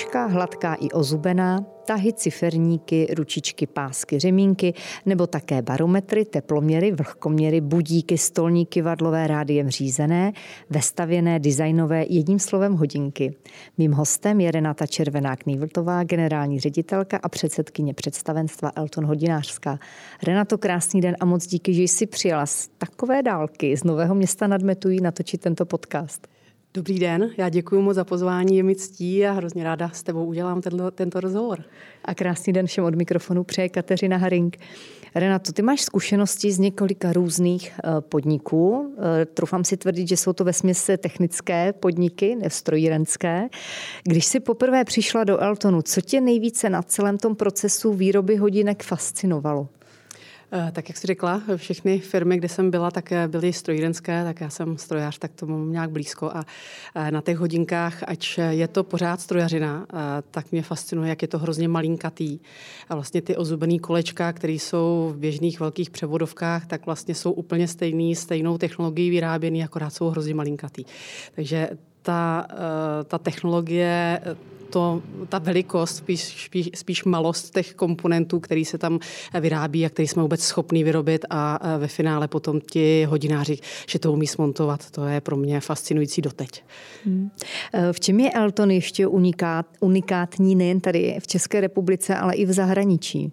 kolečka, hladká i ozubená, tahy, ciferníky, ručičky, pásky, řemínky, nebo také barometry, teploměry, vlhkoměry, budíky, stolníky, vadlové rádiem řízené, vestavěné, designové, jedním slovem hodinky. Mým hostem je Renata Červená Knývltová, generální ředitelka a předsedkyně představenstva Elton Hodinářská. Renato, krásný den a moc díky, že jsi přijela z takové dálky z Nového města nad Metují natočit tento podcast. Dobrý den, já děkuji moc za pozvání, je mi ctí a hrozně ráda s tebou udělám tento, tento rozhovor. A krásný den všem od mikrofonu přeje Kateřina Haring. Renato, ty máš zkušenosti z několika různých eh, podniků. Eh, Trufám si tvrdit, že jsou to ve směse technické podniky, nestrojírenské. Když jsi poprvé přišla do Eltonu, co tě nejvíce na celém tom procesu výroby hodinek fascinovalo? Eh, tak jak jsi řekla, všechny firmy, kde jsem byla, tak eh, byly strojírenské, tak já jsem strojař, tak to mám nějak blízko a eh, na těch hodinkách, ať je to pořád strojařina, tak mě fascinuje, jak je to hrozně malinkatý. A vlastně ty ozubený kolečka, které jsou v běžných velkých převodovkách, tak vlastně jsou úplně stejný, stejnou technologií vyráběný, akorát jsou hrozně malinkatý. Takže ta, ta technologie to, ta velikost, spíš, spíš, spíš malost těch komponentů, který se tam vyrábí a který jsme vůbec schopni vyrobit a ve finále potom ti hodináři, že to umí smontovat, to je pro mě fascinující doteď. Hmm. V čem je Elton ještě unikát, unikátní nejen tady v České republice, ale i v zahraničí?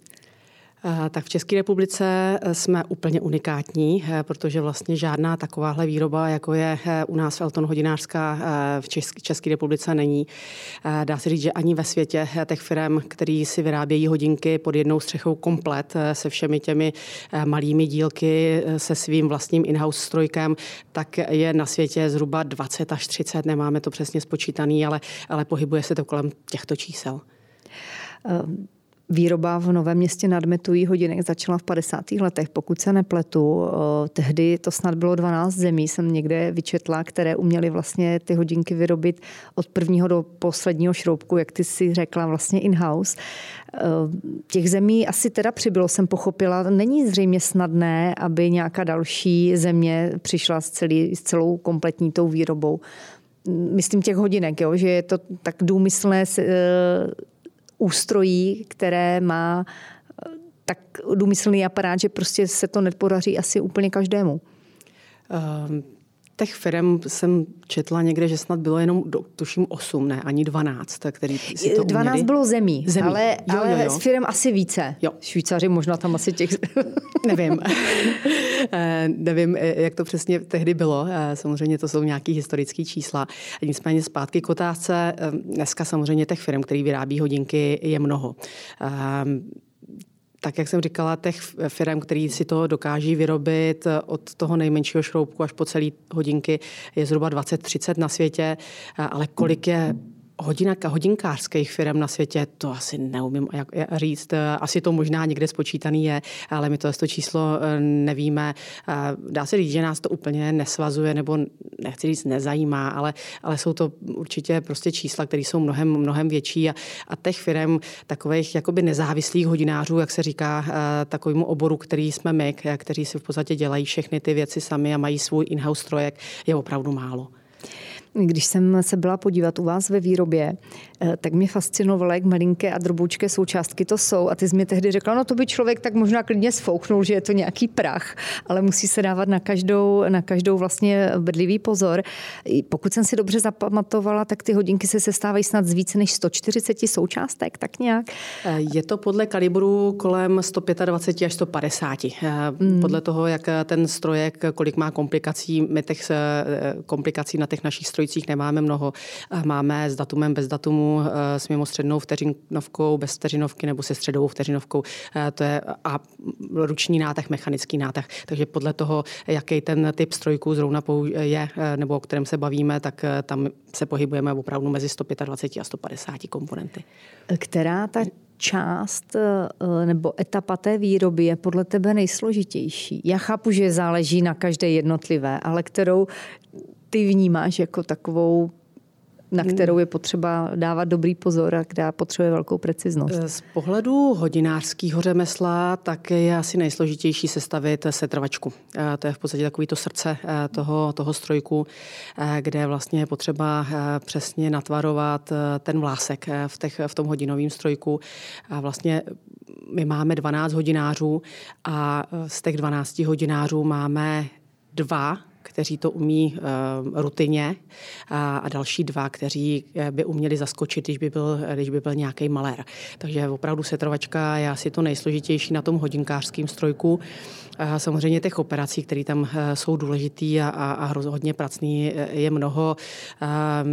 Eh, tak v České republice eh, jsme úplně unikátní, eh, protože vlastně žádná takováhle výroba, jako je u nás Elton Hodinářská v České republice není. Dá se říct, že ani ve světě těch firm, který si vyrábějí hodinky pod jednou střechou komplet se všemi těmi malými dílky, se svým vlastním in-house strojkem, tak je na světě zhruba 20 až 30, nemáme to přesně spočítaný, ale, ale pohybuje se to kolem těchto čísel. Um Výroba v Novém městě nad Metují hodinek začala v 50. letech, pokud se nepletu. Tehdy to snad bylo 12 zemí, jsem někde vyčetla, které uměly vlastně ty hodinky vyrobit od prvního do posledního šroubku, jak ty si řekla, vlastně in-house. Těch zemí asi teda přibylo, jsem pochopila. Není zřejmě snadné, aby nějaká další země přišla s, celý, s celou kompletní tou výrobou myslím těch hodinek, jo, že je to tak důmyslné ústrojí, které má eh, tak důmyslný aparát, že prostě se to nepodaří asi úplně každému. Um, těch firm jsem četla někde, že snad bylo jenom, tuším, 8, ne, ani 12, který si to 12 uměli. bylo zemí, zemí. ale, jo, ale jo, jo. s firm asi více. Jo. Švýcaři možná tam asi těch... Nevím. Eh, nevím, eh, jak to přesně tehdy bylo. Eh, samozřejmě to jsou nějaké historické čísla. Nicméně zpátky k otázce. Dneska samozřejmě těch firm, který vyrábí hodinky, je mnoho tak jak jsem říkala, těch firm, který si to dokáží vyrobit od toho nejmenšího šroubku až po celý hodinky, je zhruba 20-30 na světě, ale kolik je hodinek hodinkářských firm na světě, to asi neumím jak říct. Asi to možná někde spočítaný je, ale my to, to číslo eh, nevíme. Eh, dá se říct, že nás to úplně nesvazuje, nebo nechci říct nezajímá, ale, ale jsou to určitě prostě čísla, které jsou mnohem, mnohem větší a, a těch firm, takových jakoby nezávislých hodinářů, jak se říká, eh, takovému oboru, který jsme my, kteří si v podstatě dělají všechny ty věci sami a mají svůj in-house strojek, je opravdu málo. Když jsem se byla podívat u vás ve výrobě, eh, tak mě fascinovalo, jak malinké a droboučké součástky to jsou. A ty jsi mi tehdy řekla, no to by člověk tak možná klidně sfouknul, že je to nějaký prach, ale musí se dávat na každou, na každou vlastně bedlivý pozor. Pokud jsem si dobře zapamatovala, tak ty hodinky se sestávají snad z více než 140 součástek, tak nějak? Eh, je to podle kalibru kolem 125 až 150. Eh, hmm. Podle toho, jak ten strojek, kolik má komplikací, my těch komplikací na těch našich strojích cestujících nemáme mnoho. Máme s datumem bez datumu, eh, s mimostřednou vteřinovkou, bez vteřinovky nebo se středovou vteřinovkou. Eh, to je a ruční nátah, mechanický nátah. Takže podle toho, jaký ten typ strojků zrovna je, eh, nebo o kterém se bavíme, tak tam se pohybujeme opravdu mezi 125 a 150 komponenty. Která ta část nebo etapa té výroby je podle tebe nejsložitější? Já chápu, že záleží na každé jednotlivé, ale kterou ty vnímáš jako takovou na hmm. kterou je potřeba dávat dobrý pozor a která potřebuje velkou preciznost. Z pohledu hodinářského řemesla tak je asi nejsložitější sestavit setrvačku. To je v podstatě takový to srdce toho, toho strojku, kde vlastně je potřeba přesně natvarovat ten vlásek v, těch, v tom hodinovém strojku. A vlastně my máme 12 hodinářů a z těch 12 hodinářů máme dva kteří to umí uh, rutině a, a další dva, kteří eh, by uměli zaskočit, když by byl, když by byl nějaký malér. Takže opravdu setrovačka je asi to nejsložitější na tom hodinkářském strojku. A samozřejmě těch operací, které tam eh, jsou důležitý a, a, a hodně pracný, je mnoho. A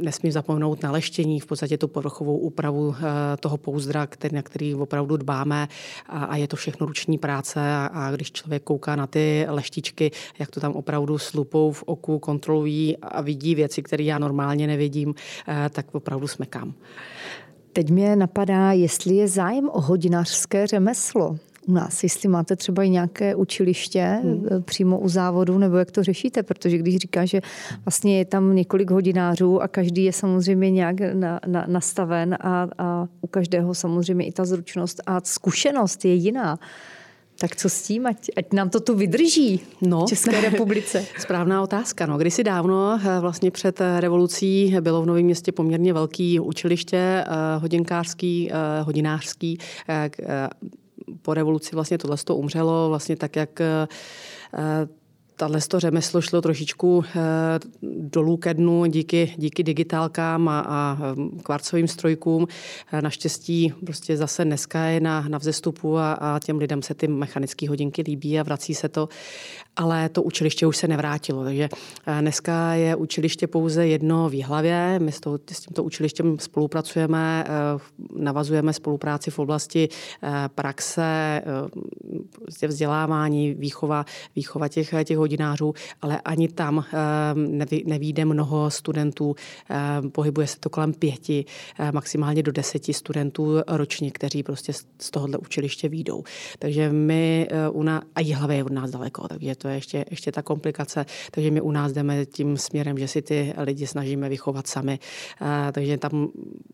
nesmím zapomenout na leštění, v podstatě tu povrchovou úpravu toho pouzdra, který, na který opravdu dbáme a, a je to všechno ruční práce a, a když člověk kouká na ty leštičky, jak to tam opravdu s lupou v oku kontrolují a vidí věci, které já normálně nevidím, eh, tak opravdu smekám. Teď mě napadá, jestli je zájem o hodinářské řemeslo u nás, jestli máte třeba i nějaké učiliště hmm. Eh, přímo u závodu, nebo jak to řešíte, protože když říká, že vlastně je tam několik hodinářů a každý je samozřejmě nějak na, na, nastaven a, a u každého samozřejmě i ta zručnost a zkušenost je jiná. Tak co s tím, ať, ať nám to tu vydrží no, v České republice? Správná otázka. No, kdysi dávno, eh, vlastně před eh, revolucí, bylo v Novém městě poměrně velký učiliště eh, hodinkářský, hodinářský. Po revoluci vlastně tohle to umřelo, vlastně tak, jak tahle to řemeslo šlo trošičku eh, dolů ke dnu díky, díky digitálkám a, a hm, kvarcovým strojkům. Eh, naštěstí prostě zase dneska je na, na vzestupu a, a těm lidem se ty mechanické hodinky líbí a vrací se to ale to učiliště už se nevrátilo. Takže eh, dneska je učiliště pouze jedno v hlavě. My s, to, s tímto učilištěm spolupracujeme, navazujeme spolupráci v oblasti praxe, prostě vzdělávání, výchova, výchova těch, těch hodinářů, ale ani tam neví, nevíde mnoho studentů. Ehm, pohybuje se to kolem pěti, eh, maximálně do deseti studentů ročně, kteří prostě z tohohle učiliště výjdou. Takže my eh, u nás, a Jihlava je od nás daleko, takže to je ještě, ještě ta komplikace. Takže my u nás jdeme tím směrem, že si ty lidi snažíme vychovat sami. Eh, takže tam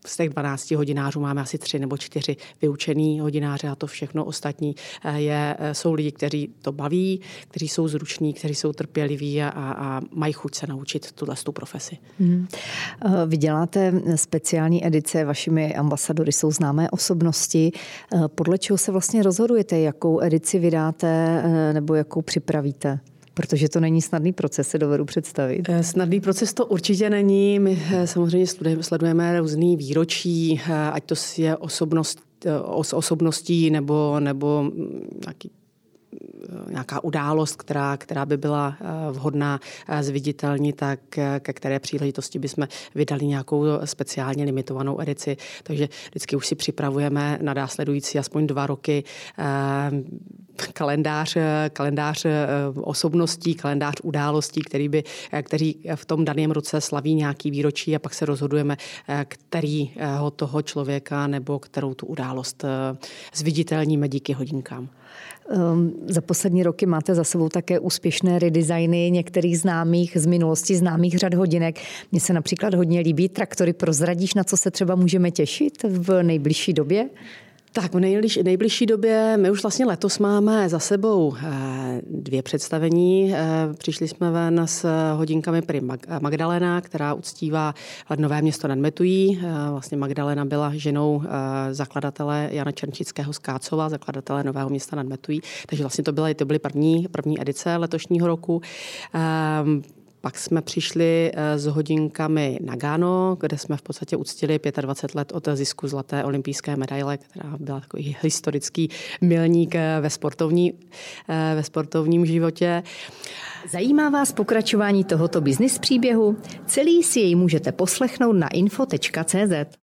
z těch 12 hodinářů máme asi tři nebo čtyři vyučený hodináře a to všechno ostatní je, jsou lidi, kteří to baví, kteří jsou zruční, kteří jsou trpěliví a, a mají chuť se naučit tuhle tu profesi. Hmm. Vy děláte speciální edice, vašimi ambasadory jsou známé osobnosti. Eh, podle čeho se vlastně rozhodujete, jakou edici vydáte eh, nebo jakou připravíte? Protože to není snadný proces, se dovedu představit. Snadný proces to určitě není. My samozřejmě sledujeme různý výročí, ať to je osobnost, osobností nebo, nebo nějaký nějaká událost, která, která by byla eh, vhodná eh, zviditelnit, tak eh, ke které příležitosti bychom vydali nějakou speciálně limitovanou edici. Takže vždycky už si připravujeme na následující aspoň dva roky kalendář, kalendář osobností, kalendář událostí, který by, který v tom daném roce slaví nějaký výročí a pak se rozhodujeme, kterýho toho člověka nebo kterou tu událost zviditelníme díky hodinkám. Um, za poslední roky máte za sebou také úspěšné redesigny některých známých, z minulosti známých řad hodinek. Mně se například hodně líbí traktory. Prozradíš, na co se třeba můžeme těšit v nejbližší době? Tak v nejbliž, nejbližší době, my už vlastně letos máme za sebou eh, dvě představení. Eh, přišli jsme ven s hodinkami Pri Magdalena, která uctívá Nové město nad Metují. Eh, vlastně Magdalena byla ženou zakladatele Jana Černčického z Kácova, zakladatele Nového města nad Metují. Takže vlastně to byly, to byly první, první edice letošního roku. Pak jsme přišli eh, s hodinkami Nagano, kde jsme v podstatě uctili 25 let od zisku zlaté olympijské medaile, která byla takový historický milník eh, ve, sportovní, eh, ve sportovním životě. Zajímá vás pokračování tohoto biznis příběhu? Celý si jej můžete poslechnout na info.cz.